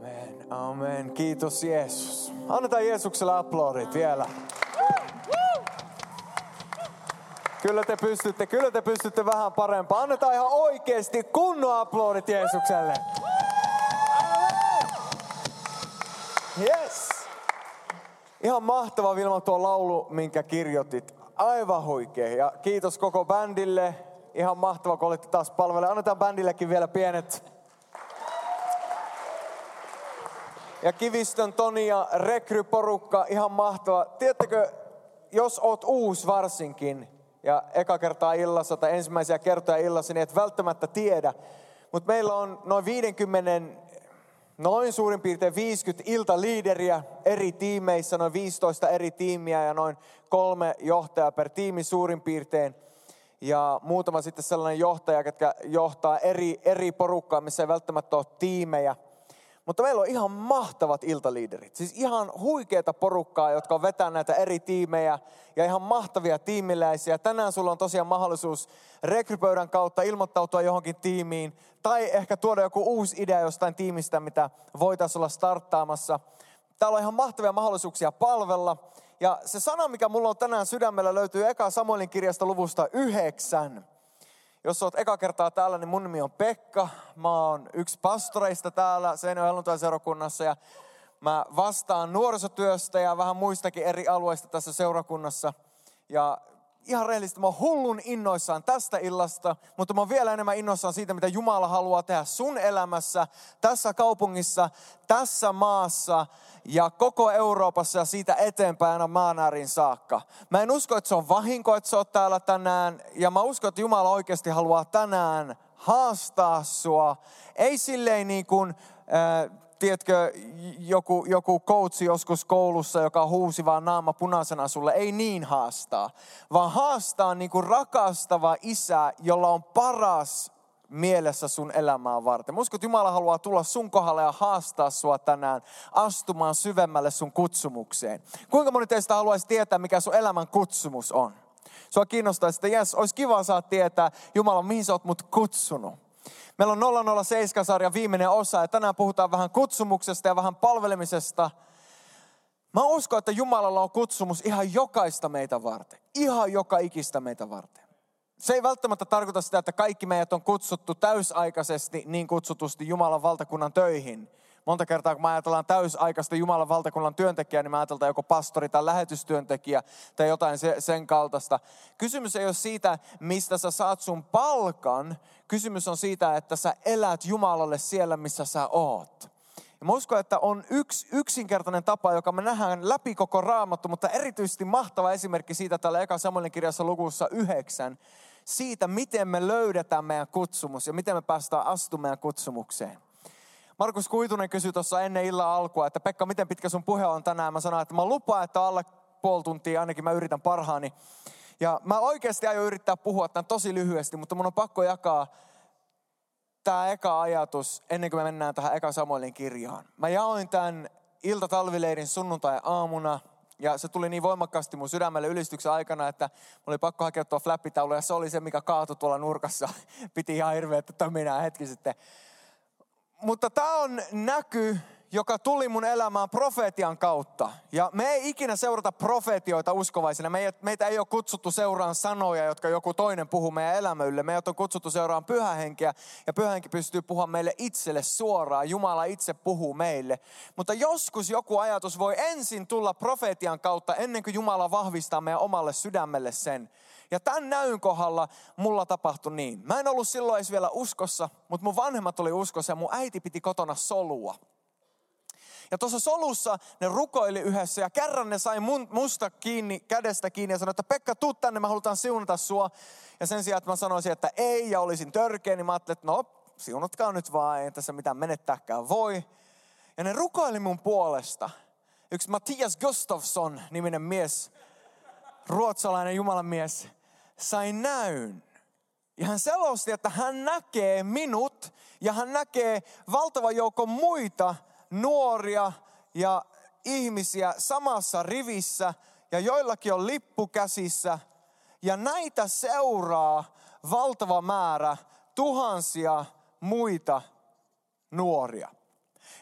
Amen, amen. Kiitos Jeesus. Annetaan Jeesukselle aplodit vielä. Kyllä te pystytte, kyllä te pystytte vähän parempaa. Annetaan ihan oikeasti kunnon aplodit Jeesukselle. Yes. Ihan mahtava Vilma tuo laulu, minkä kirjoitit. Aivan huikea. Ja kiitos koko bändille. Ihan mahtava, kun olette taas palvelle. Annetaan bändillekin vielä pienet. Ja Kivistön Toni ja rekryporukka, ihan mahtava. Tiedättekö, jos oot uusi varsinkin, ja eka kertaa illassa tai ensimmäisiä kertoja illassa, niin et välttämättä tiedä. Mutta meillä on noin 50 noin suurin piirtein 50 iltaliideriä eri tiimeissä, noin 15 eri tiimiä ja noin kolme johtajaa per tiimi suurin piirtein. Ja muutama sitten sellainen johtaja, jotka johtaa eri, eri porukkaa, missä ei välttämättä ole tiimejä – mutta meillä on ihan mahtavat iltaliiderit. Siis ihan huikeita porukkaa, jotka vetänyt näitä eri tiimejä ja ihan mahtavia tiimiläisiä. Tänään sulla on tosiaan mahdollisuus rekrypöydän kautta ilmoittautua johonkin tiimiin tai ehkä tuoda joku uusi idea jostain tiimistä, mitä voitaisiin olla starttaamassa. Täällä on ihan mahtavia mahdollisuuksia palvella. Ja se sana, mikä mulla on tänään sydämellä, löytyy eka Samuelin kirjasta luvusta yhdeksän. Jos olet eka kertaa täällä, niin mun nimi on Pekka. Mä oon yksi pastoreista täällä Seinäjoen seurakunnassa ja mä vastaan nuorisotyöstä ja vähän muistakin eri alueista tässä seurakunnassa. Ja ihan rehellisesti mä oon hullun innoissaan tästä illasta, mutta mä oon vielä enemmän innoissaan siitä, mitä Jumala haluaa tehdä sun elämässä, tässä kaupungissa, tässä maassa ja koko Euroopassa ja siitä eteenpäin aina saakka. Mä en usko, että se on vahinko, että sä oot täällä tänään ja mä uskon, että Jumala oikeasti haluaa tänään haastaa sua. Ei silleen niin kuin, äh, tiedätkö, joku, joku koutsi joskus koulussa, joka huusi vaan naama punaisena sulle, ei niin haastaa, vaan haastaa niin kuin rakastava isä, jolla on paras mielessä sun elämää varten. Että Jumala haluaa tulla sun kohdalle ja haastaa sua tänään astumaan syvemmälle sun kutsumukseen. Kuinka moni teistä haluaisi tietää, mikä sun elämän kutsumus on? Sua kiinnostaisi, että jes, olisi kiva saada tietää, Jumala, mihin sä oot mut kutsunut. Meillä on 007-sarjan viimeinen osa ja tänään puhutaan vähän kutsumuksesta ja vähän palvelemisesta. Mä uskon, että Jumalalla on kutsumus ihan jokaista meitä varten. Ihan joka ikistä meitä varten. Se ei välttämättä tarkoita sitä, että kaikki meidät on kutsuttu täysaikaisesti niin kutsutusti Jumalan valtakunnan töihin. Monta kertaa, kun me ajatellaan täysaikaista Jumalan valtakunnan työntekijää, niin me ajatellaan joko pastori tai lähetystyöntekijä tai jotain sen kaltaista. Kysymys ei ole siitä, mistä sä saat sun palkan. Kysymys on siitä, että sä elät Jumalalle siellä, missä sä oot. Ja mä uskon, että on yksi yksinkertainen tapa, joka me nähdään läpi koko raamattu, mutta erityisesti mahtava esimerkki siitä tällä eka Samuelin kirjassa lukussa yhdeksän, siitä, miten me löydetään meidän kutsumus ja miten me päästään astumaan kutsumukseen. Markus Kuitunen kysyi tuossa ennen illan alkua, että Pekka, miten pitkä sun puhe on tänään? Mä sanoin, että mä lupaan, että alle puoli tuntia ainakin mä yritän parhaani. Ja mä oikeasti aion yrittää puhua tämän tosi lyhyesti, mutta mun on pakko jakaa tämä eka ajatus ennen kuin me mennään tähän eka Samuelin kirjaan. Mä jaoin tämän iltatalvileirin sunnuntai-aamuna ja se tuli niin voimakkaasti mun sydämelle ylistyksen aikana, että mulla oli pakko hakea tuo flappitaulu ja se oli se, mikä kaatui tuolla nurkassa. Piti ihan hirveä töminää hetki sitten. Mutta tämä on näky, joka tuli mun elämään profetian kautta. Ja me ei ikinä seurata profetioita uskovaisina. Meitä ei ole kutsuttu seuraan sanoja, jotka joku toinen puhuu meidän elämä Meidät on kutsuttu seuraan pyhähenkeä. Ja pyhähenki pystyy puhumaan meille itselle suoraan. Jumala itse puhuu meille. Mutta joskus joku ajatus voi ensin tulla profetian kautta ennen kuin Jumala vahvistaa meidän omalle sydämelle sen. Ja tämän näyn kohdalla mulla tapahtui niin. Mä en ollut silloin edes vielä uskossa, mutta mun vanhemmat oli uskossa ja mun äiti piti kotona solua. Ja tuossa solussa ne rukoili yhdessä ja kerran ne sai mun, musta kiinni, kädestä kiinni ja sanoi, että Pekka, tuu tänne, me halutaan siunata sua. Ja sen sijaan, että mä sanoisin, että ei ja olisin törkeä, niin mä ajattelin, että no, siunatkaa nyt vaan, ei tässä mitään menettääkään voi. Ja ne rukoili mun puolesta. Yksi Mattias Gustafsson niminen mies, ruotsalainen Jumalan mies, sai näyn. Ja hän selosti, että hän näkee minut ja hän näkee valtava joukko muita nuoria ja ihmisiä samassa rivissä ja joillakin on lippu käsissä. Ja näitä seuraa valtava määrä tuhansia muita nuoria.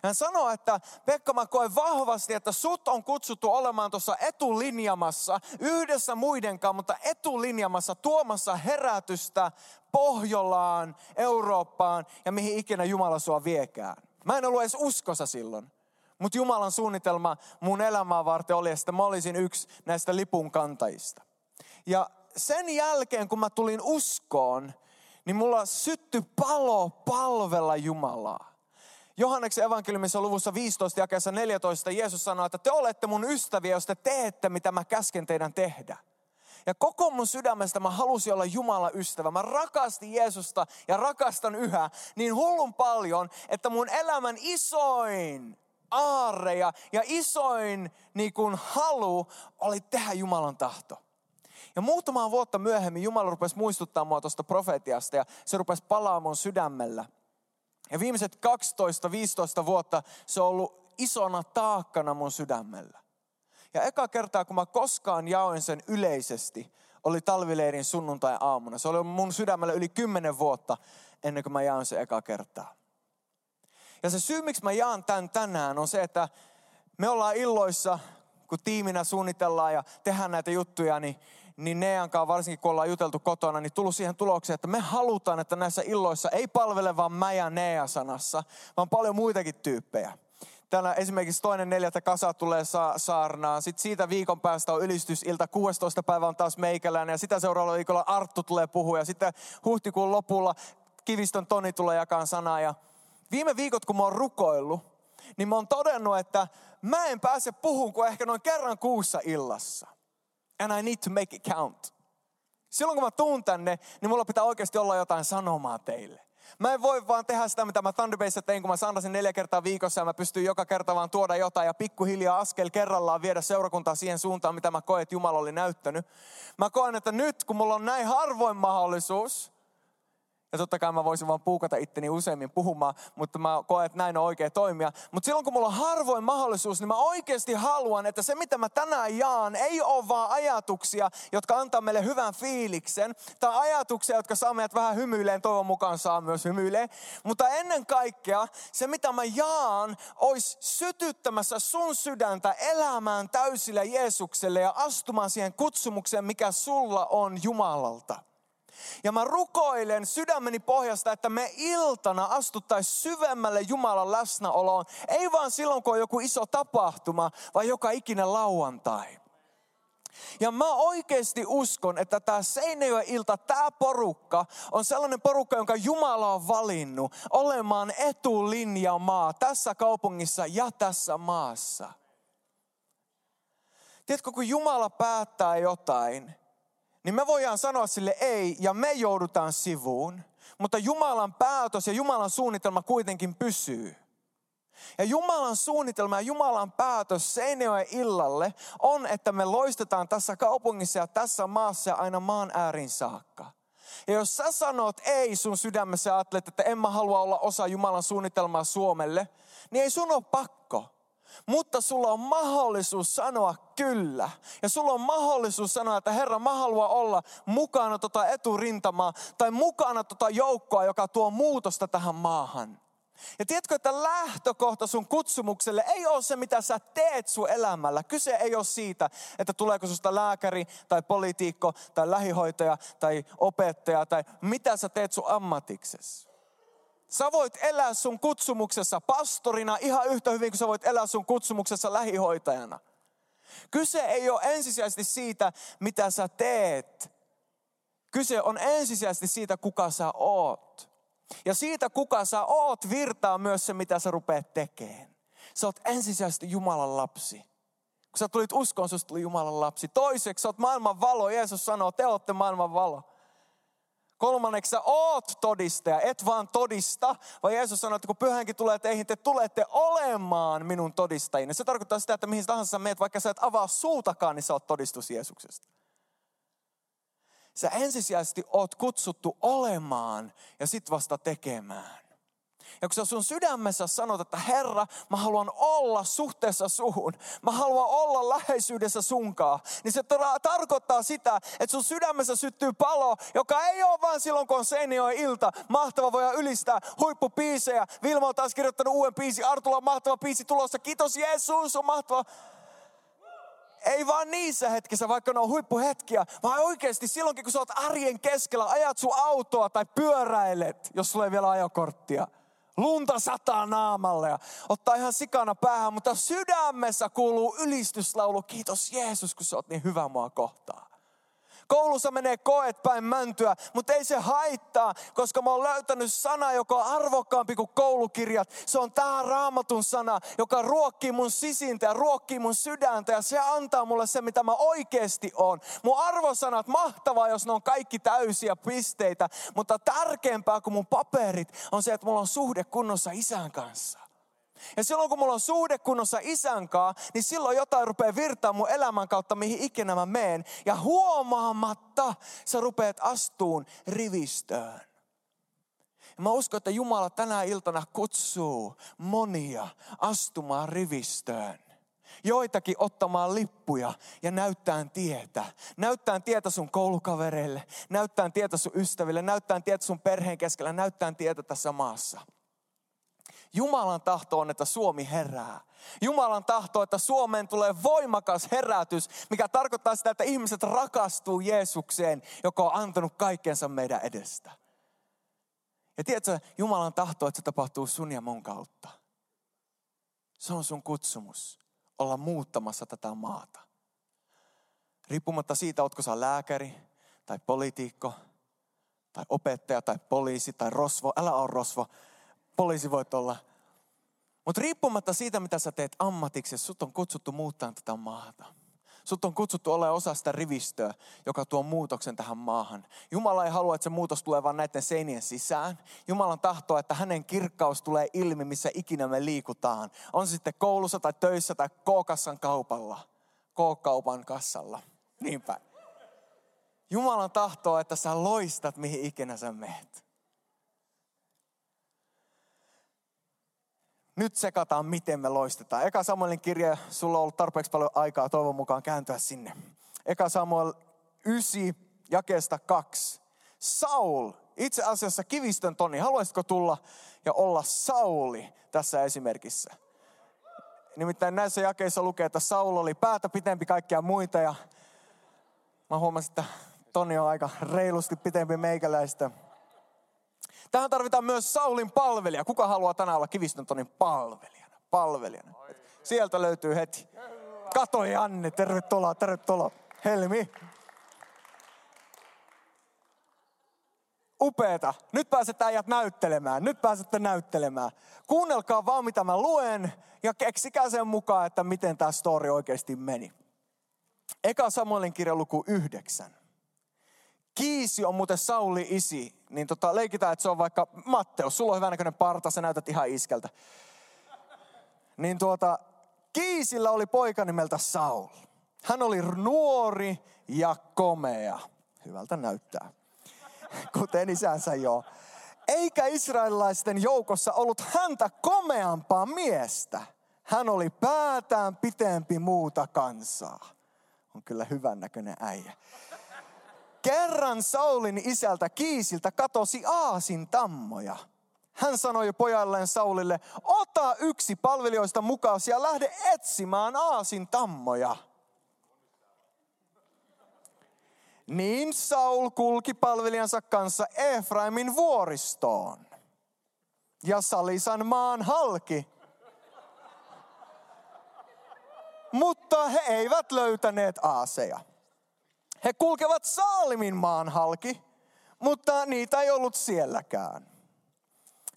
Hän sanoo, että Pekka mä koen vahvasti, että sut on kutsuttu olemaan tuossa etulinjamassa yhdessä muidenkaan, mutta etulinjamassa tuomassa herätystä Pohjolaan, Eurooppaan ja mihin ikinä Jumala sua viekään. Mä en ollut edes uskossa silloin. Mutta Jumalan suunnitelma mun elämää varten oli, että mä olisin yksi näistä lipun kantajista. Ja sen jälkeen, kun mä tulin uskoon, niin mulla syttyi palo palvella Jumalaa. Johanneksen evankeliumissa luvussa 15 jakeessa 14 Jeesus sanoi, että te olette mun ystäviä, jos te teette, mitä mä käsken teidän tehdä. Ja koko mun sydämestä mä halusin olla Jumala ystävä. Mä rakastin Jeesusta ja rakastan yhä niin hullun paljon, että mun elämän isoin aarre ja, ja isoin niin kuin halu oli tehdä Jumalan tahto. Ja muutamaa vuotta myöhemmin Jumala rupesi muistuttaa mua tuosta profetiasta ja se rupesi palaamaan sydämellä. Ja viimeiset 12-15 vuotta se on ollut isona taakkana mun sydämellä. Ja eka kertaa, kun mä koskaan jaoin sen yleisesti, oli talvileirin sunnuntai-aamuna. Se oli mun sydämellä yli 10 vuotta ennen kuin mä jaoin sen eka kertaa. Ja se syy, miksi mä jaan tämän tänään, on se, että me ollaan illoissa, kun tiiminä suunnitellaan ja tehdään näitä juttuja, niin niin Neankaan, varsinkin kun ollaan juteltu kotona, niin tullut siihen tulokseen, että me halutaan, että näissä illoissa ei palvele vaan mä ja Nea sanassa, vaan paljon muitakin tyyppejä. Täällä esimerkiksi toinen neljättä kasa tulee sa- saarnaan. Sitten siitä viikon päästä on ylistysilta. 16. päivä on taas meikäläinen. Ja sitä seuraavalla viikolla Arttu tulee puhua. Ja sitten huhtikuun lopulla Kivistön Toni tulee jakaa sanaa. Ja viime viikot, kun mä oon rukoillut, niin mä oon todennut, että mä en pääse puhumaan kuin ehkä noin kerran kuussa illassa and I need to make it count. Silloin kun mä tuun tänne, niin mulla pitää oikeasti olla jotain sanomaa teille. Mä en voi vaan tehdä sitä, mitä mä Thunderbayssa tein, kun mä sandasin neljä kertaa viikossa ja mä pystyn joka kerta vaan tuoda jotain ja pikkuhiljaa askel kerrallaan viedä seurakuntaa siihen suuntaan, mitä mä koen, että Jumala oli näyttänyt. Mä koen, että nyt kun mulla on näin harvoin mahdollisuus, ja totta kai mä voisin vaan puukata itteni useammin puhumaan, mutta mä koen, että näin on oikea toimia. Mutta silloin kun mulla on harvoin mahdollisuus, niin mä oikeasti haluan, että se mitä mä tänään jaan, ei ole vaan ajatuksia, jotka antaa meille hyvän fiiliksen. Tai ajatuksia, jotka saa meidät vähän hymyileen, toivon mukaan saa myös hymyileen. Mutta ennen kaikkea se mitä mä jaan, olisi sytyttämässä sun sydäntä elämään täysillä Jeesukselle ja astumaan siihen kutsumukseen, mikä sulla on Jumalalta. Ja mä rukoilen sydämeni pohjasta, että me iltana astuttaisiin syvemmälle Jumalan läsnäoloon. Ei vaan silloin, kun on joku iso tapahtuma, vaan joka ikinen lauantai. Ja mä oikeasti uskon, että tämä Seinäjoen ilta, tämä porukka on sellainen porukka, jonka Jumala on valinnut olemaan etulinjamaa tässä kaupungissa ja tässä maassa. Tiedätkö, kun Jumala päättää jotain, niin me voidaan sanoa sille ei ja me joudutaan sivuun. Mutta Jumalan päätös ja Jumalan suunnitelma kuitenkin pysyy. Ja Jumalan suunnitelma ja Jumalan päätös Seinäjoen illalle on, että me loistetaan tässä kaupungissa ja tässä maassa ja aina maan äärin saakka. Ja jos sä sanot ei sun sydämessä ja ajattelet, että en mä halua olla osa Jumalan suunnitelmaa Suomelle, niin ei sun ole pakko. Mutta sulla on mahdollisuus sanoa kyllä. Ja sulla on mahdollisuus sanoa, että Herra, mä haluan olla mukana tota eturintamaa tai mukana tota joukkoa, joka tuo muutosta tähän maahan. Ja tiedätkö, että lähtökohta sun kutsumukselle ei ole se, mitä sä teet sun elämällä. Kyse ei ole siitä, että tuleeko susta lääkäri tai poliitikko tai lähihoitaja tai opettaja tai mitä sä teet sun ammatiksessa. Sä voit elää sun kutsumuksessa pastorina ihan yhtä hyvin kuin sä voit elää sun kutsumuksessa lähihoitajana. Kyse ei ole ensisijaisesti siitä, mitä sä teet. Kyse on ensisijaisesti siitä, kuka sä oot. Ja siitä, kuka sä oot, virtaa myös se, mitä sä rupeat tekemään. Sä oot ensisijaisesti Jumalan lapsi. Kun sä tulit uskoon, susta tuli Jumalan lapsi. Toiseksi sä oot maailman valo. Jeesus sanoo, te olette maailman valo. Kolmanneksi sä oot todistaja, et vaan todista, vaan Jeesus sanoi, että kun pyhänkin tulee teihin, te tulette olemaan minun todistajina. Se tarkoittaa sitä, että mihin tahansa sä meet, vaikka sä et avaa suutakaan, niin sä oot todistus Jeesuksesta. Sä ensisijaisesti oot kutsuttu olemaan ja sit vasta tekemään. Ja kun sä sun sydämessä sanot, että Herra, mä haluan olla suhteessa suhun, mä haluan olla läheisyydessä sunkaa, niin se tarkoittaa sitä, että sun sydämessä syttyy palo, joka ei ole vain silloin, kun on ilta. Mahtava voida ylistää huippupiisejä. Vilma on taas kirjoittanut uuden biisi. Artulla on mahtava biisi tulossa. Kiitos Jeesus, on mahtava. Ei vaan niissä hetkissä, vaikka ne on huippuhetkiä, vaan oikeasti silloinkin, kun sä oot arjen keskellä, ajat sun autoa tai pyöräilet, jos sulla ei vielä ajokorttia. Lunta sataa naamalle ja ottaa ihan sikana päähän, mutta sydämessä kuuluu ylistyslaulu. Kiitos Jeesus, kun sä oot niin hyvä mua kohtaan. Koulussa menee koet päin mäntyä, mutta ei se haittaa, koska mä oon löytänyt sana, joka on arvokkaampi kuin koulukirjat. Se on tämä raamatun sana, joka ruokkii mun sisintä ja ruokkii mun sydäntä ja se antaa mulle se, mitä mä oikeasti on. Mun arvosanat, mahtavaa, jos ne on kaikki täysiä pisteitä, mutta tärkeämpää kuin mun paperit on se, että mulla on suhde kunnossa isän kanssa. Ja silloin kun mulla on suhde kunnossa isän kanssa, niin silloin jotain rupeaa virtaa mun elämän kautta, mihin ikinä mä meen. Ja huomaamatta sä rupeat astuun rivistöön. Ja mä uskon, että Jumala tänä iltana kutsuu monia astumaan rivistöön joitakin ottamaan lippuja ja näyttään tietä. Näyttään tietä sun koulukavereille, näyttään tietä sun ystäville, näyttään tietä sun perheen keskellä, näyttään tietä tässä maassa. Jumalan tahto on, että Suomi herää. Jumalan tahto, että Suomeen tulee voimakas herätys, mikä tarkoittaa sitä, että ihmiset rakastuu Jeesukseen, joka on antanut kaikkensa meidän edestä. Ja tiedätkö, Jumalan tahto, että se tapahtuu sun ja mun kautta. Se on sun kutsumus, olla muuttamassa tätä maata. Riippumatta siitä, otko sä lääkäri tai poliitikko tai opettaja tai poliisi tai rosvo. Älä ole rosvo, poliisi voit olla. Mutta riippumatta siitä, mitä sä teet ammatiksi, sut on kutsuttu muuttaa tätä maata. Sut on kutsuttu olemaan osa sitä rivistöä, joka tuo muutoksen tähän maahan. Jumala ei halua, että se muutos tulee vain näiden seinien sisään. Jumalan tahtoo, että hänen kirkkaus tulee ilmi, missä ikinä me liikutaan. On se sitten koulussa tai töissä tai K-kassan kaupalla. K-kaupan kassalla. Niinpä. Jumalan tahtoo, että sä loistat, mihin ikinä sä meet. Nyt sekataan, miten me loistetaan. Eka Samuelin kirja, sulla on ollut tarpeeksi paljon aikaa toivon mukaan kääntyä sinne. Eka Samuel 9, jakeesta 2. Saul, itse asiassa kivistön Toni, haluaisitko tulla ja olla Sauli tässä esimerkissä? Nimittäin näissä jakeissa lukee, että Saul oli päätä pitempi kaikkia muita ja mä huomasin, että Toni on aika reilusti pitempi meikäläistä. Tähän tarvitaan myös Saulin palvelija. Kuka haluaa tänään olla Kivistöntonin palvelijana? Palvelijana. Sieltä löytyy heti. Kato Janne, tervetuloa, tervetuloa. Helmi. Upeeta. Nyt pääsette äijät näyttelemään. Nyt pääsette näyttelemään. Kuunnelkaa vaan mitä mä luen ja keksikää sen mukaan, että miten tämä story oikeasti meni. Eka Samuelin kirja luku yhdeksän. Kiisi on muuten Sauli isi, niin tota, leikitään, että se on vaikka Matteus. Sulla on hyvänäköinen parta, sä näytät ihan iskeltä. Niin tuota, Kiisillä oli poika nimeltä Saul. Hän oli nuori ja komea. Hyvältä näyttää. Kuten isänsä jo. Eikä israelilaisten joukossa ollut häntä komeampaa miestä. Hän oli päätään pitempi muuta kansaa. On kyllä hyvän näköinen äijä. Kerran Saulin isältä Kiisiltä katosi aasin tammoja. Hän sanoi pojalleen Saulille, ota yksi palvelijoista mukaan ja lähde etsimään aasin tammoja. Niin Saul kulki palvelijansa kanssa Efraimin vuoristoon. Ja Salisan maan halki. Mutta he eivät löytäneet aaseja. He kulkevat Saalimin maan halki, mutta niitä ei ollut sielläkään.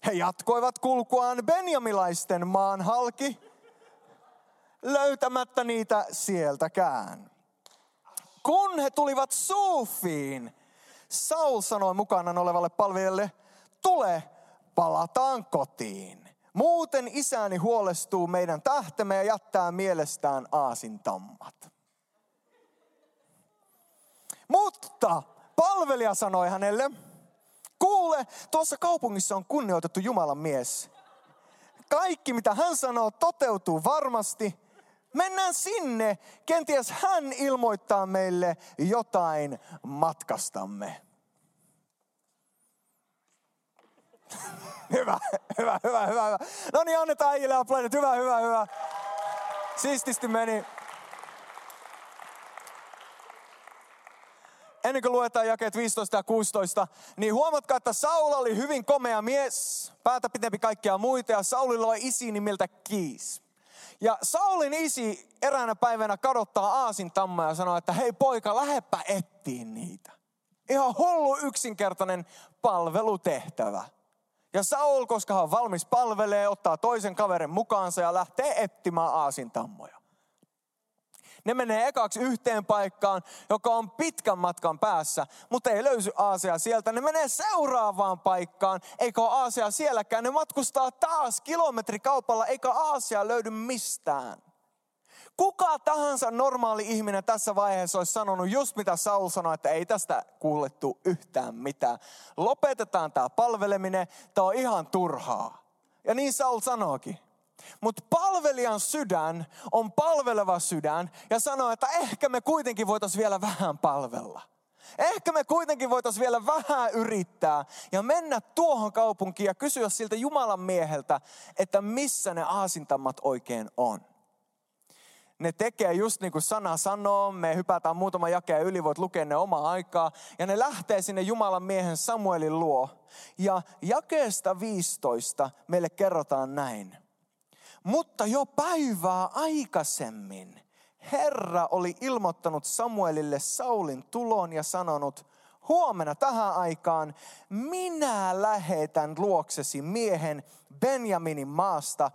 He jatkoivat kulkuaan Benjamilaisten maan halki, löytämättä niitä sieltäkään. Kun he tulivat Suufiin, Saul sanoi mukanaan olevalle palvelijalle, tule, palataan kotiin. Muuten isäni huolestuu meidän tähtemme ja jättää mielestään aasintammat. Mutta palvelija sanoi hänelle, kuule, tuossa kaupungissa on kunnioitettu Jumalan mies. Kaikki mitä hän sanoo toteutuu varmasti. Mennään sinne, kenties hän ilmoittaa meille jotain matkastamme. hyvä, hyvä, hyvä, hyvä, hyvä. No niin, annetaan äijille aplodit. Hyvä, hyvä, hyvä. Siististi meni. Ennen kuin luetaan jakeet 15 ja 16, niin huomatkaa, että Saul oli hyvin komea mies, päätä pitempi kaikkia muita, ja Saulilla oli isi nimeltä Kiis. Ja Saulin isi eräänä päivänä kadottaa aasintammaa ja sanoo, että hei poika, lähepä ettiin niitä. Ihan hullu yksinkertainen palvelutehtävä. Ja Saul, koska hän on valmis palvelee, ottaa toisen kaverin mukaansa ja lähtee etsimään aasintammoja. Ne menee ekaksi yhteen paikkaan, joka on pitkän matkan päässä, mutta ei löysy Aasia sieltä. Ne menee seuraavaan paikkaan, eikä ole Aasia sielläkään. Ne matkustaa taas kilometrikaupalla, eikä Aasia löydy mistään. Kuka tahansa normaali ihminen tässä vaiheessa olisi sanonut just mitä Saul sanoi, että ei tästä kuulettu yhtään mitään. Lopetetaan tämä palveleminen, tämä on ihan turhaa. Ja niin Saul sanoikin. Mutta palvelijan sydän on palveleva sydän ja sanoo, että ehkä me kuitenkin voitaisiin vielä vähän palvella. Ehkä me kuitenkin voitaisiin vielä vähän yrittää ja mennä tuohon kaupunkiin ja kysyä siltä Jumalan mieheltä, että missä ne aasintammat oikein on. Ne tekee just niin kuin sana sanoo, me hypätään muutama jakeen yli, voit lukea ne omaa aikaa. Ja ne lähtee sinne Jumalan miehen Samuelin luo. Ja jakeesta 15 meille kerrotaan näin. Mutta jo päivää aikaisemmin Herra oli ilmoittanut Samuelille Saulin tulon ja sanonut, huomenna tähän aikaan minä lähetän luoksesi miehen Benjaminin maasta,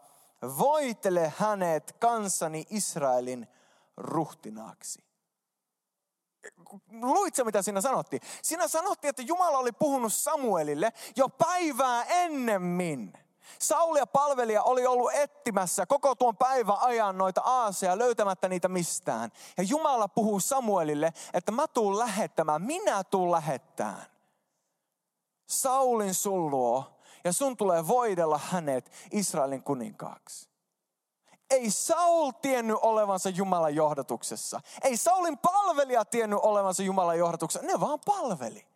voitele hänet kansani Israelin ruhtinaaksi. Luitse, mitä siinä sanottiin? Siinä sanottiin, että Jumala oli puhunut Samuelille jo päivää ennemmin – Sauli ja palvelija oli ollut etsimässä koko tuon päivän ajan noita aaseja löytämättä niitä mistään. Ja Jumala puhuu Samuelille, että mä tuun lähettämään, minä tuun lähettämään. Saulin sun luo ja sun tulee voidella hänet Israelin kuninkaaksi. Ei Saul tiennyt olevansa Jumalan johdatuksessa. Ei Saulin palvelija tiennyt olevansa Jumalan johdatuksessa. Ne vaan palveli.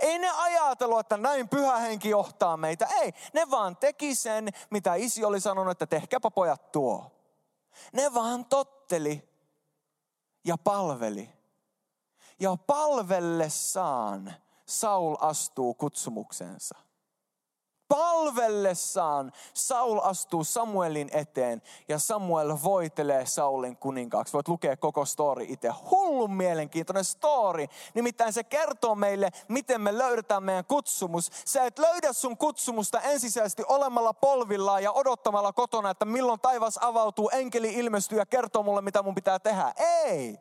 Ei ne ajatellut, että näin pyhä henki johtaa meitä. Ei, ne vaan teki sen, mitä isi oli sanonut, että tehkääpä pojat tuo. Ne vaan totteli ja palveli. Ja palvellessaan Saul astuu kutsumuksensa. Palvellessaan Saul astuu Samuelin eteen ja Samuel voitelee Saulin kuninkaaksi. Voit lukea koko story itse. Hullun mielenkiintoinen story. Nimittäin se kertoo meille, miten me löydetään meidän kutsumus. Sä et löydä sun kutsumusta ensisijaisesti olemalla polvillaan ja odottamalla kotona, että milloin taivas avautuu, enkeli ilmestyy ja kertoo mulle, mitä mun pitää tehdä. Ei.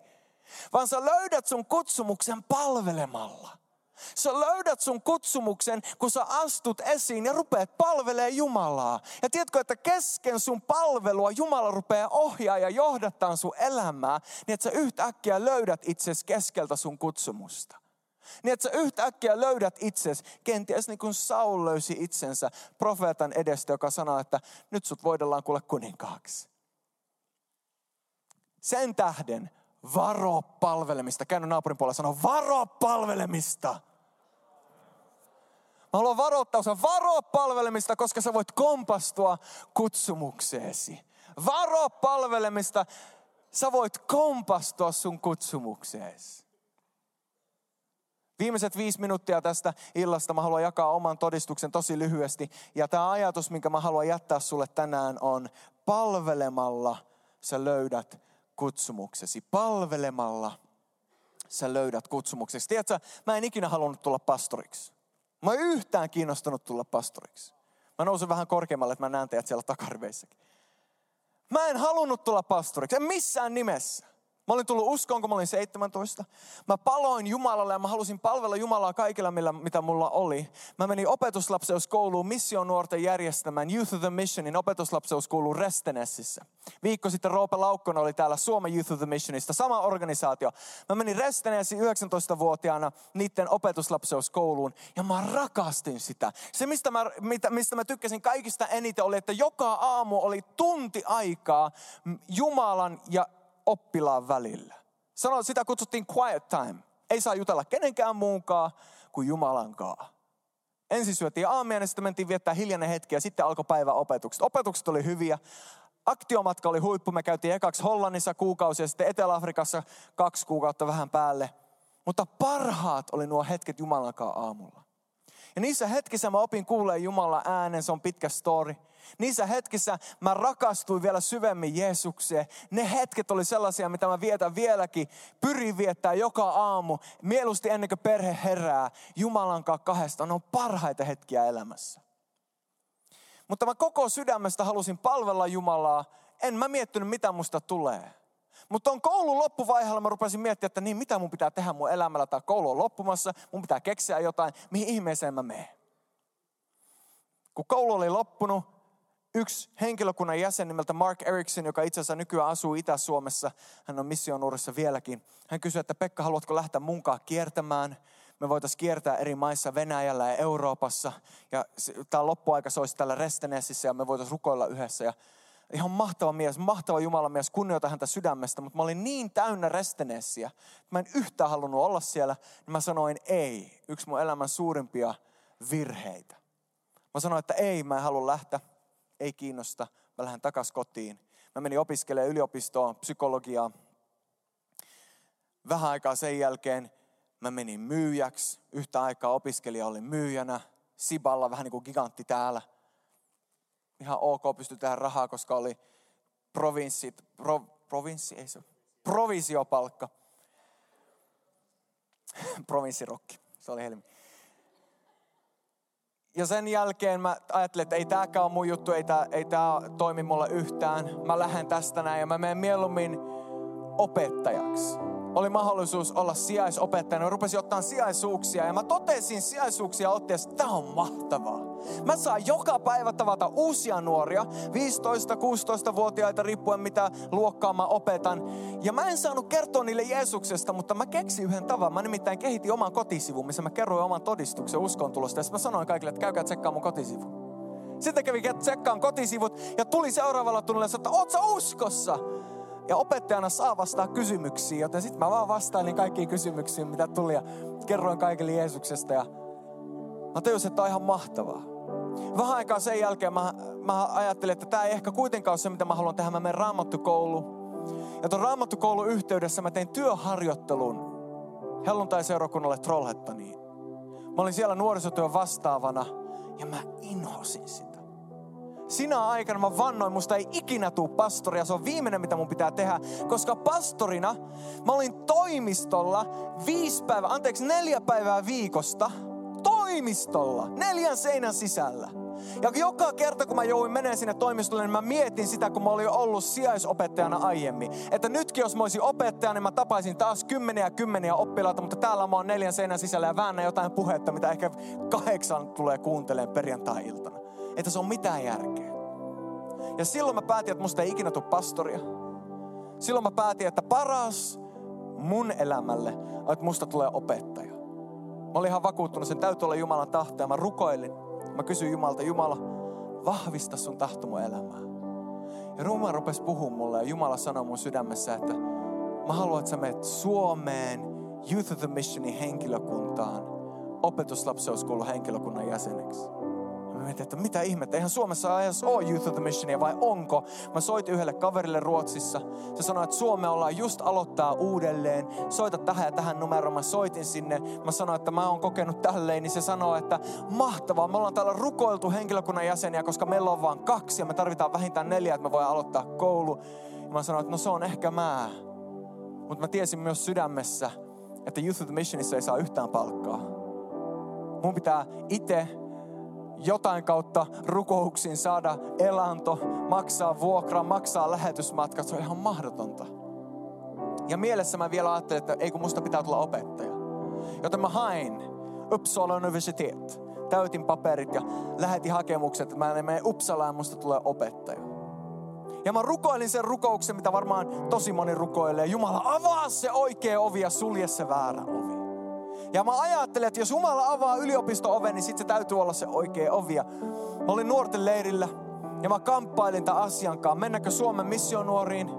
Vaan sä löydät sun kutsumuksen palvelemalla. Sä löydät sun kutsumuksen, kun sä astut esiin ja rupeat palvelee Jumalaa. Ja tiedätkö, että kesken sun palvelua Jumala rupeaa ohjaa ja johdattaa sun elämää, niin että sä yhtäkkiä löydät itsesi keskeltä sun kutsumusta. Niin että sä yhtäkkiä löydät itsesi, kenties niin kuin Saul löysi itsensä profeetan edestä, joka sanoo, että nyt sut voidellaan kuule kuninkaaksi. Sen tähden varo palvelemista. Käänny naapurin puolella sanoa, varo palvelemista. Mä haluan varoittaa sinua, varo palvelemista, koska sä voit kompastua kutsumukseesi. Varo palvelemista, sä voit kompastua sun kutsumukseesi. Viimeiset viisi minuuttia tästä illasta mä haluan jakaa oman todistuksen tosi lyhyesti. Ja tämä ajatus, minkä mä haluan jättää sulle tänään on, palvelemalla sä löydät kutsumuksesi. Palvelemalla sä löydät kutsumuksesi. Tiedätkö, mä en ikinä halunnut tulla pastoriksi. Mä en yhtään kiinnostunut tulla pastoriksi. Mä nousin vähän korkeammalle, että mä näen teidät siellä takariveissäkin. Mä en halunnut tulla pastoriksi, en missään nimessä. Mä olin tullut uskoon, kun mä olin 17. Mä paloin Jumalalle ja mä halusin palvella Jumalaa kaikilla, millä, mitä mulla oli. Mä menin opetuslapseuskouluun Mission nuorten järjestämään Youth of the Missionin opetuslapseuskouluun Restenessissä. Viikko sitten Roope Laukkonen oli täällä Suomen Youth of the Missionista, sama organisaatio. Mä menin Restenessi 19-vuotiaana niiden opetuslapseuskouluun ja mä rakastin sitä. Se, mistä mä, mistä mä tykkäsin kaikista eniten oli, että joka aamu oli tunti aikaa Jumalan ja oppilaan välillä. Sano, sitä kutsuttiin quiet time. Ei saa jutella kenenkään muunkaan kuin Jumalankaan. Ensin syötiin aamia ja sitten mentiin viettää hiljainen hetki ja sitten alkoi päivä opetukset. Opetukset oli hyviä. Aktiomatka oli huippu. Me käytiin ekaksi Hollannissa kuukausi ja sitten Etelä-Afrikassa kaksi kuukautta vähän päälle. Mutta parhaat oli nuo hetket Jumalankaan aamulla. Ja niissä hetkissä mä opin kuulee Jumalan äänen, se on pitkä story. Niissä hetkissä mä rakastuin vielä syvemmin Jeesukseen. Ne hetket oli sellaisia, mitä mä vietän vieläkin. Pyrin viettää joka aamu, mieluusti ennen kuin perhe herää. Jumalan kanssa kahdesta, ne on parhaita hetkiä elämässä. Mutta mä koko sydämestä halusin palvella Jumalaa. En mä miettinyt, mitä musta tulee. Mutta on koulun loppuvaiheella mä rupesin miettimään, että niin mitä mun pitää tehdä mun elämällä. Tai koulu on loppumassa, mun pitää keksiä jotain, mihin ihmeeseen mä menen. Kun koulu oli loppunut, yksi henkilökunnan jäsen nimeltä Mark Erickson, joka itse asiassa nykyään asuu Itä-Suomessa, hän on missionuurissa vieläkin. Hän kysyi, että Pekka, haluatko lähteä munkaan kiertämään? Me voitaisiin kiertää eri maissa Venäjällä ja Euroopassa. Ja tämä loppuaika se olisi täällä Restenessissä ja me voitaisiin rukoilla yhdessä. Ja ihan mahtava mies, mahtava Jumalan mies, kunnioita häntä sydämestä, mutta mä olin niin täynnä restenessiä, että mä en yhtään halunnut olla siellä, niin mä sanoin ei, yksi mun elämän suurimpia virheitä. Mä sanoin, että ei, mä en halua lähteä, ei kiinnosta, mä lähden takas kotiin. Mä menin opiskelemaan yliopistoon, psykologiaa. Vähän aikaa sen jälkeen mä menin myyjäksi. Yhtä aikaa opiskelija oli myyjänä. Siballa vähän niin kuin gigantti täällä – ihan ok pystyi tehdä rahaa, koska oli provinssit, pro, provinssi, ei se provisiopalkka. Provinssirokki, se oli helmi. Ja sen jälkeen mä ajattelin, että ei tääkään ole mun juttu, ei tää, ei tää toimi mulle yhtään. Mä lähden tästä näin ja mä menen mieluummin opettajaksi oli mahdollisuus olla sijaisopettajana. Mä rupesin ottaa sijaisuuksia ja mä totesin sijaisuuksia otteessa, että tämä on mahtavaa. Mä saan joka päivä tavata uusia nuoria, 15-16-vuotiaita riippuen mitä luokkaa mä opetan. Ja mä en saanut kertoa niille Jeesuksesta, mutta mä keksin yhden tavan. Mä nimittäin kehitin oman kotisivun, missä mä kerroin oman todistuksen uskontulosta. Ja mä sanoin kaikille, että käykää tsekkaa mun kotisivu. Sitten kävi tsekkaan kotisivut ja tuli seuraavalla tunnilla, että oot sä uskossa? Ja opettajana saa vastaa kysymyksiin, joten sitten mä vaan vastailin kaikkiin kysymyksiin, mitä tuli ja kerroin kaikille Jeesuksesta. Ja mä tajusin, että on ihan mahtavaa. Vähän aikaa sen jälkeen mä, mä ajattelin, että tämä ei ehkä kuitenkaan ole se, mitä mä haluan tehdä. Mä menen raamattukouluun. Ja tuon raamattukoulun yhteydessä mä tein työharjoittelun helluntai-seurakunnalle Trollhettaniin. Mä olin siellä nuorisotyön vastaavana ja mä inhosin sitä sinä aikana mä vannoin, musta ei ikinä tuu pastoria. Se on viimeinen, mitä mun pitää tehdä. Koska pastorina mä olin toimistolla viisi päivää, anteeksi neljä päivää viikosta. Toimistolla, neljän seinän sisällä. Ja joka kerta, kun mä jouduin menemään sinne toimistolle, niin mä mietin sitä, kun mä olin ollut sijaisopettajana aiemmin. Että nytkin, jos mä olisin opettaja, niin mä tapaisin taas kymmeniä ja kymmeniä oppilaita, mutta täällä mä oon neljän seinän sisällä ja väännä jotain puhetta, mitä ehkä kahdeksan tulee kuuntelemaan perjantai-iltana että se on mitään järkeä. Ja silloin mä päätin, että musta ei ikinä tule pastoria. Silloin mä päätin, että paras mun elämälle on, että musta tulee opettaja. Mä olin ihan vakuuttunut, sen täytyy olla Jumalan tahto ja mä rukoilin. Mä kysyin Jumalta, Jumala, vahvista sun tahto mun elämää. Ja Ruma rupesi puhumaan mulle ja Jumala sanoi mun sydämessä, että mä haluan, että sä menet Suomeen Youth of the Missionin henkilökuntaan opetuslapseuskoulun henkilökunnan jäseneksi mietin, että mitä ihmettä, eihän Suomessa edes ole Youth of the Missionia vai onko? Mä soitin yhdelle kaverille Ruotsissa. Se sanoi, että Suomea ollaan just aloittaa uudelleen. Soita tähän ja tähän numeroon. Mä soitin sinne. Mä sanoin, että mä oon kokenut tälleen. Niin se sanoi, että mahtavaa. Me ollaan täällä rukoiltu henkilökunnan jäseniä, koska meillä on vain kaksi ja me tarvitaan vähintään neljä, että me voidaan aloittaa koulu. Ja mä sanoin, että no se on ehkä mä. Mutta mä tiesin myös sydämessä, että Youth of the Missionissa ei saa yhtään palkkaa. Mun pitää itse jotain kautta rukouksiin saada elanto, maksaa vuokra, maksaa lähetysmatkat. Se on ihan mahdotonta. Ja mielessä mä vielä ajattelin, että ei kun musta pitää tulla opettaja. Joten mä hain Uppsala universitet. Täytin paperit ja lähetin hakemukset, että mä menen Uppsalaan musta tulee opettaja. Ja mä rukoilin sen rukouksen, mitä varmaan tosi moni rukoilee. Jumala, avaa se oikea ovi ja sulje se väärä ovi. Ja mä ajattelin, että jos Jumala avaa yliopisto-oven, niin sitten se täytyy olla se oikea ovi. Ja mä olin nuorten leirillä ja mä kamppailin tämän asian kanssa. Mennäkö Suomen missionuoriin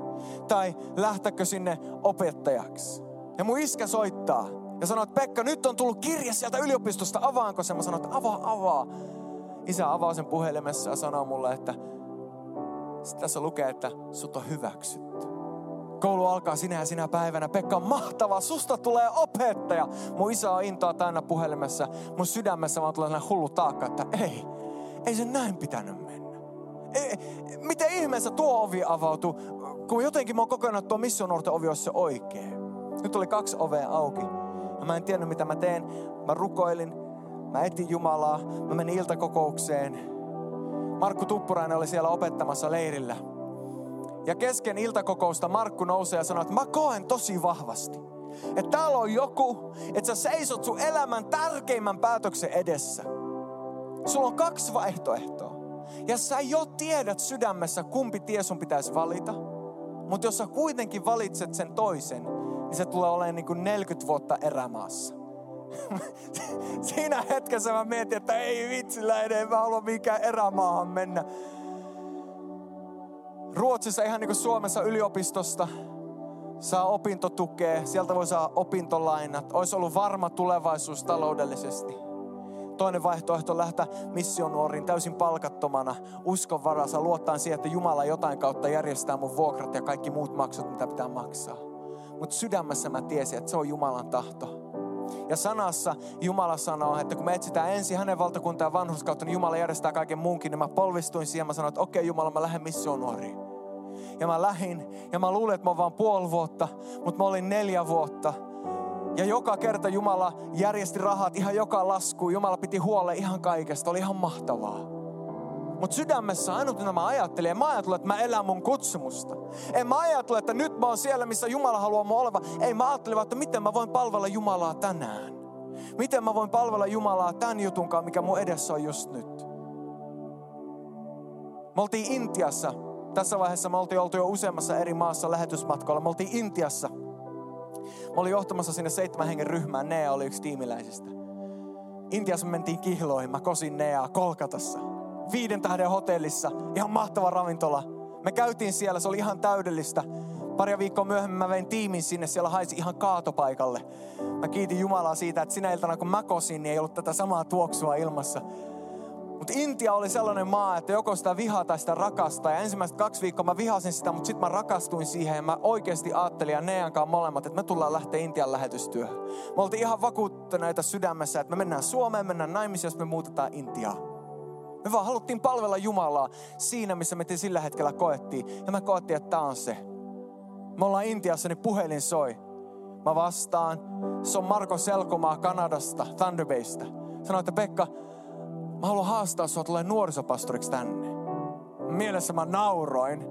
tai lähtäkö sinne opettajaksi. Ja mun iskä soittaa ja sanoo, että Pekka, nyt on tullut kirja sieltä yliopistosta, avaanko se? Mä sanoin, että avaa, avaa. Isä avaa sen puhelimessa ja sanoo mulle, että tässä lukee, että sut on hyväksytty. Koulu alkaa sinä ja sinä päivänä. Pekka mahtavaa, susta tulee opettaja. Mun isä on intoa täynnä puhelimessa. Mun sydämessä vaan tulee hullu taakka, että ei, ei se näin pitänyt mennä. Ei, miten ihmeessä tuo ovi avautuu, kun jotenkin mä oon kokenut, että tuo missionuorten ovi olisi se oikea. Nyt oli kaksi ovea auki. Ja mä en tiennyt, mitä mä teen. Mä rukoilin, mä etin Jumalaa, mä menin iltakokoukseen. Markku Tuppurainen oli siellä opettamassa leirillä. Ja kesken iltakokousta Markku nousee ja sanoo, että mä koen tosi vahvasti, että täällä on joku, että sä seisot sun elämän tärkeimmän päätöksen edessä. Sulla on kaksi vaihtoehtoa. Ja sä jo tiedät sydämessä, kumpi tie sun pitäisi valita. Mutta jos sä kuitenkin valitset sen toisen, niin se tulee olemaan niin kuin 40 vuotta erämaassa. Siinä hetkessä mä mietin, että ei vitsillä edes, mä halua mikään erämaahan mennä. Ruotsissa ihan niin kuin Suomessa yliopistosta saa opintotukea, sieltä voi saada opintolainat. Olisi ollut varma tulevaisuus taloudellisesti. Toinen vaihtoehto on lähteä missionuoriin täysin palkattomana, uskon varassa, luottaen siihen, että Jumala jotain kautta järjestää mun vuokrat ja kaikki muut maksut, mitä pitää maksaa. Mutta sydämessä mä tiesin, että se on Jumalan tahto. Ja sanassa Jumala sanoo, että kun me etsitään ensin hänen valtakuntaa vanhuskautta, niin Jumala järjestää kaiken muunkin. Niin mä polvistuin siihen, mä sanoin, että okei okay, Jumala, mä lähden missionuoriin. Ja mä lähin, ja mä luulin, että mä oon vaan puoli vuotta, mutta mä olin neljä vuotta. Ja joka kerta Jumala järjesti rahat ihan joka laskuun. Jumala piti huolen ihan kaikesta. Oli ihan mahtavaa. Mutta sydämessä ainut, mitä mä ajattelin, en mä ajattelen, että mä elän mun kutsumusta. En mä ajattele, että nyt mä oon siellä, missä Jumala haluaa mua oleva. Ei mä ajattelin, että miten mä voin palvella Jumalaa tänään. Miten mä voin palvella Jumalaa tämän jutunkaan, mikä mun edessä on just nyt. Me oltiin Intiassa. Tässä vaiheessa me oltiin oltu jo useammassa eri maassa lähetysmatkalla. Me oltiin Intiassa – Mä olin johtamassa sinne seitsemän hengen ryhmään. Nea oli yksi tiimiläisistä. Intiassa me mentiin kihloihin. Mä kosin Neaa Kolkatassa. Viiden tähden hotellissa. Ihan mahtava ravintola. Me käytiin siellä, se oli ihan täydellistä. Pari viikkoa myöhemmin mä vein tiimin sinne, siellä haisi ihan kaatopaikalle. Mä kiitin Jumalaa siitä, että sinä iltana kun mä kosin, niin ei ollut tätä samaa tuoksua ilmassa. Mutta Intia oli sellainen maa, että joko sitä vihaa tai sitä rakastaa. Ja ensimmäiset kaksi viikkoa mä vihasin sitä, mutta sitten mä rakastuin siihen. Ja mä oikeasti ajattelin ja Nean kanssa molemmat, että me tullaan lähteä Intian lähetystyöhön. Me oltiin ihan vakuuttuneita sydämessä, että me mennään Suomeen, mennään naimisiin, jos me muutetaan Intiaan. Me vaan haluttiin palvella Jumalaa siinä, missä me sillä hetkellä koettiin. Ja mä koettiin, että tämä on se. Me ollaan Intiassa, niin puhelin soi. Mä vastaan. Se on Marko Selkomaa Kanadasta, Thunder Baysta. Sanoin, että Pekka, Mä haluan haastaa sua tulee nuorisopastoriksi tänne. Mielessä mä nauroin,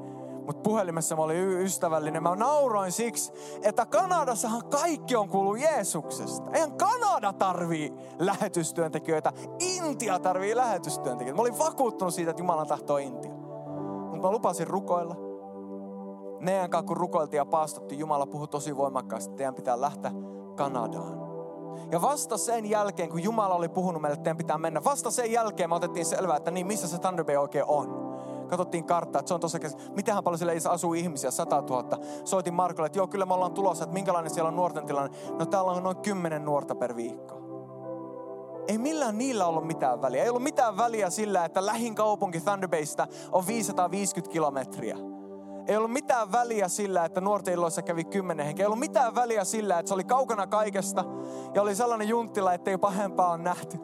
mutta puhelimessa mä olin ystävällinen. Mä nauroin siksi, että Kanadassahan kaikki on kuullut Jeesuksesta. Eihän Kanada tarvii lähetystyöntekijöitä. Intia tarvii lähetystyöntekijöitä. Mä olin vakuuttunut siitä, että Jumalan tahtoo Intia. Mutta mä lupasin rukoilla. Neidän kanssa kun rukoiltiin ja paastottiin, Jumala puhui tosi voimakkaasti, että teidän pitää lähteä Kanadaan. Ja vasta sen jälkeen, kun Jumala oli puhunut meille, että teidän pitää mennä, vasta sen jälkeen me otettiin selvää, että niin, missä se Thunder Bay oikein on. Katsottiin karttaa, että se on tuossa, mitähän paljon siellä asuu ihmisiä, 100 000. Soitin Markolle, että joo, kyllä me ollaan tulossa, että minkälainen siellä on nuorten tilanne. No täällä on noin 10 nuorta per viikko. Ei millään niillä ollut mitään väliä. Ei ollut mitään väliä sillä, että lähin kaupunki Thunder Baysta on 550 kilometriä ei ollut mitään väliä sillä, että nuorten illoissa kävi kymmenen henkeä. Ei ollut mitään väliä sillä, että se oli kaukana kaikesta ja oli sellainen junttila, että ei pahempaa on nähty.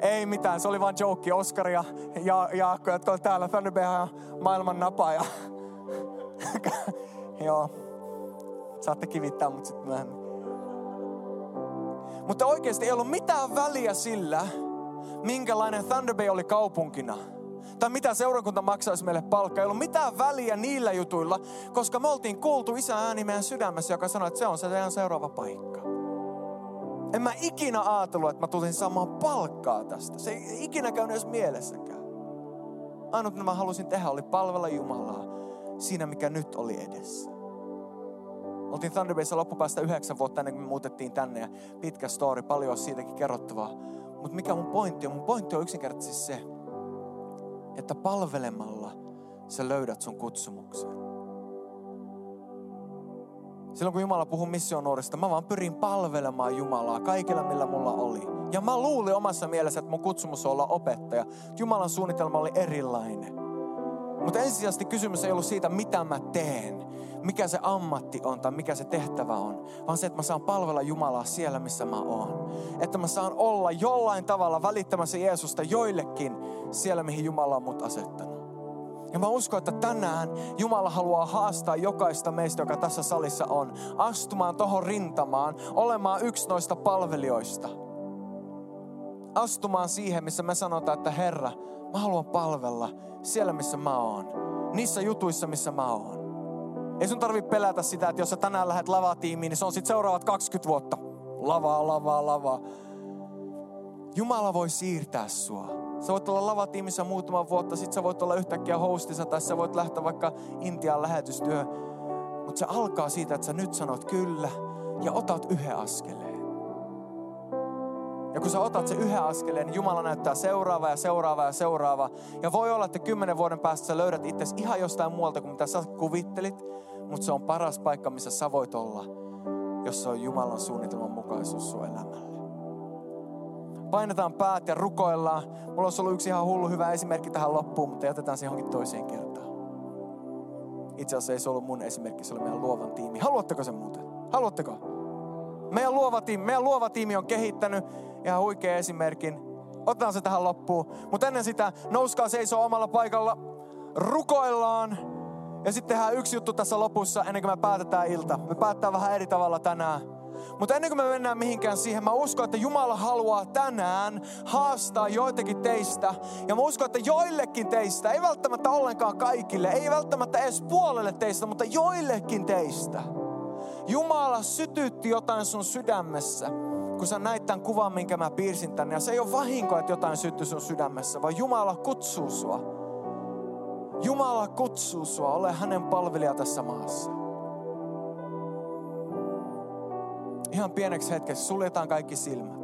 Ei mitään, se oli vain joke. Oskar ja, ja Jaakko, jotka on täällä Thunderbehan maailman napa. Ja... Joo, saatte kivittää mut sitten myöhemmin. Mutta oikeasti ei ollut mitään väliä sillä, minkälainen Thunder Bay oli kaupunkina. Tai mitä seurakunta maksaisi meille palkkaa. Ei ollut mitään väliä niillä jutuilla, koska me oltiin kuultu isän ääni meidän sydämessä, joka sanoi, että se on se teidän seuraava paikka. En mä ikinä ajatellut, että mä tulin saamaan palkkaa tästä. Se ei ikinä käynyt edes mielessäkään. Ainut, mitä mä halusin tehdä, oli palvella Jumalaa siinä, mikä nyt oli edessä. Oltiin Thunder Bayssä loppupäästä yhdeksän vuotta ennen kuin me muutettiin tänne ja pitkä story, paljon olisi siitäkin kerrottavaa. Mutta mikä mun pointti on? Mun pointti on yksinkertaisesti se, että palvelemalla sä löydät sun kutsumuksen. Silloin kun Jumala puhuu missionuorista, mä vaan pyrin palvelemaan Jumalaa kaikilla millä mulla oli. Ja mä luulin omassa mielessä, että mun kutsumus on olla opettaja. Jumalan suunnitelma oli erilainen. Mutta ensisijaisesti kysymys ei ollut siitä, mitä mä teen, mikä se ammatti on tai mikä se tehtävä on, vaan se, että mä saan palvella Jumalaa siellä, missä mä oon. Että mä saan olla jollain tavalla välittämässä Jeesusta joillekin siellä, mihin Jumala on mut asettanut. Ja mä uskon, että tänään Jumala haluaa haastaa jokaista meistä, joka tässä salissa on, astumaan tohon rintamaan, olemaan yksi noista palvelijoista. Astumaan siihen, missä me sanotaan, että Herra, mä haluan palvella siellä, missä mä oon. Niissä jutuissa, missä mä oon. Ei sun tarvi pelätä sitä, että jos sä tänään lähdet lavatiimiin, niin se on sitten seuraavat 20 vuotta. Lavaa, lavaa, lavaa. Jumala voi siirtää sua. Sä voit olla lavatiimissä muutama vuotta, sit sä voit olla yhtäkkiä hostissa tai sä voit lähteä vaikka Intian lähetystyöhön. Mutta se alkaa siitä, että sä nyt sanot kyllä ja otat yhden askeleen. Ja kun sä otat se yhden askeleen, niin Jumala näyttää seuraava ja seuraava ja seuraava. Ja voi olla, että kymmenen vuoden päästä sä löydät itse ihan jostain muualta kuin mitä sä kuvittelit. Mutta se on paras paikka, missä sä voit olla, jos se on Jumalan suunnitelman mukaisuus sun elämälle. Painetaan päät ja rukoillaan. Mulla olisi ollut yksi ihan hullu hyvä esimerkki tähän loppuun, mutta jätetään se johonkin toiseen kertaan. Itse asiassa ei se ollut mun esimerkki, se oli meidän luovan tiimi. Haluatteko se muuten? Haluatteko? Meidän luova tiimi, meidän luova tiimi on kehittänyt ihan huikea esimerkin. Otetaan se tähän loppuun. Mutta ennen sitä nouskaa seisoo omalla paikalla. Rukoillaan. Ja sitten tehdään yksi juttu tässä lopussa ennen kuin me päätetään ilta. Me päätetään vähän eri tavalla tänään. Mutta ennen kuin me mennään mihinkään siihen, mä uskon, että Jumala haluaa tänään haastaa joitakin teistä. Ja mä uskon, että joillekin teistä, ei välttämättä ollenkaan kaikille, ei välttämättä edes puolelle teistä, mutta joillekin teistä. Jumala sytytti jotain sun sydämessä, kun sä näit tämän kuvan, minkä mä piirsin tänne. Ja se ei ole vahinko, että jotain syttyi sun sydämessä, vaan Jumala kutsuu sua. Jumala kutsuu sua, ole hänen palvelija tässä maassa. Ihan pieneksi hetkeksi suljetaan kaikki silmät.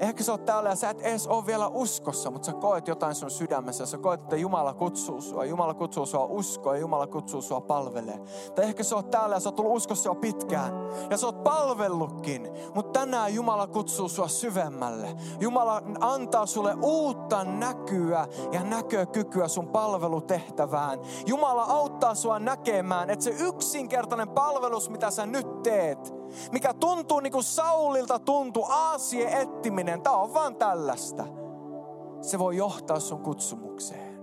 Ehkä sä oot täällä ja sä et edes ole vielä uskossa, mutta sä koet jotain sun sydämessä. Sä koet, että Jumala kutsuu sua. Jumala kutsuu sua uskoa ja Jumala kutsuu sua palvelee. Tai ehkä sä oot täällä ja sä oot tullut uskossa jo pitkään. Ja sä oot palvellutkin. Mutta tänään Jumala kutsuu sua syvemmälle. Jumala antaa sulle uutta näkyä ja näkökykyä sun palvelutehtävään. Jumala auttaa sua näkemään, että se yksinkertainen palvelus, mitä sä nyt teet, mikä tuntuu niin kuin Saulilta tuntuu, aasien ettiminen, tämä on vaan tällaista. Se voi johtaa sun kutsumukseen.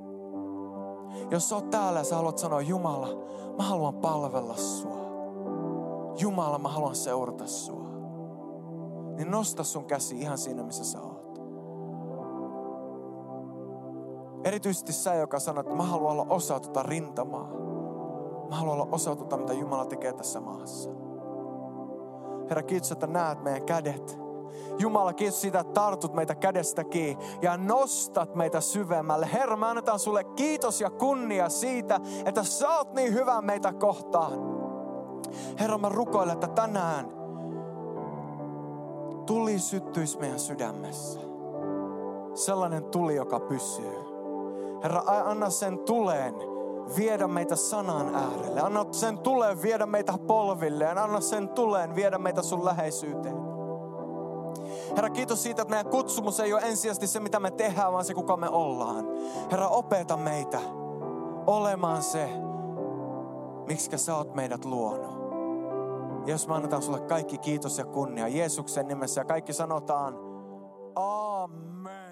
Jos sä oot täällä ja sä haluat sanoa, Jumala, mä haluan palvella sua. Jumala, mä haluan seurata sua. Niin nosta sun käsi ihan siinä, missä sä oot. Erityisesti sä, joka sanoo, että mä haluan olla osa tuota rintamaa. Mä haluan olla osa tuota, mitä Jumala tekee tässä maassa. Herra, kiitos, että näet meidän kädet. Jumala, kiitos siitä, että tartut meitä kädestä kiinni ja nostat meitä syvemmälle. Herra, me annetaan sulle kiitos ja kunnia siitä, että sä oot niin hyvä meitä kohtaan. Herra, mä rukoilen, että tänään tuli syttyisi meidän sydämessä. Sellainen tuli, joka pysyy. Herra, anna sen tuleen viedä meitä sanan äärelle. Anna sen tuleen viedä meitä polvilleen. Anna sen tuleen viedä meitä sun läheisyyteen. Herra, kiitos siitä, että meidän kutsumus ei ole ensisijaisesti se, mitä me tehdään, vaan se, kuka me ollaan. Herra, opeta meitä olemaan se, miksi sä oot meidät luonut. Ja jos me annetaan sulle kaikki kiitos ja kunnia Jeesuksen nimessä ja kaikki sanotaan, Amen.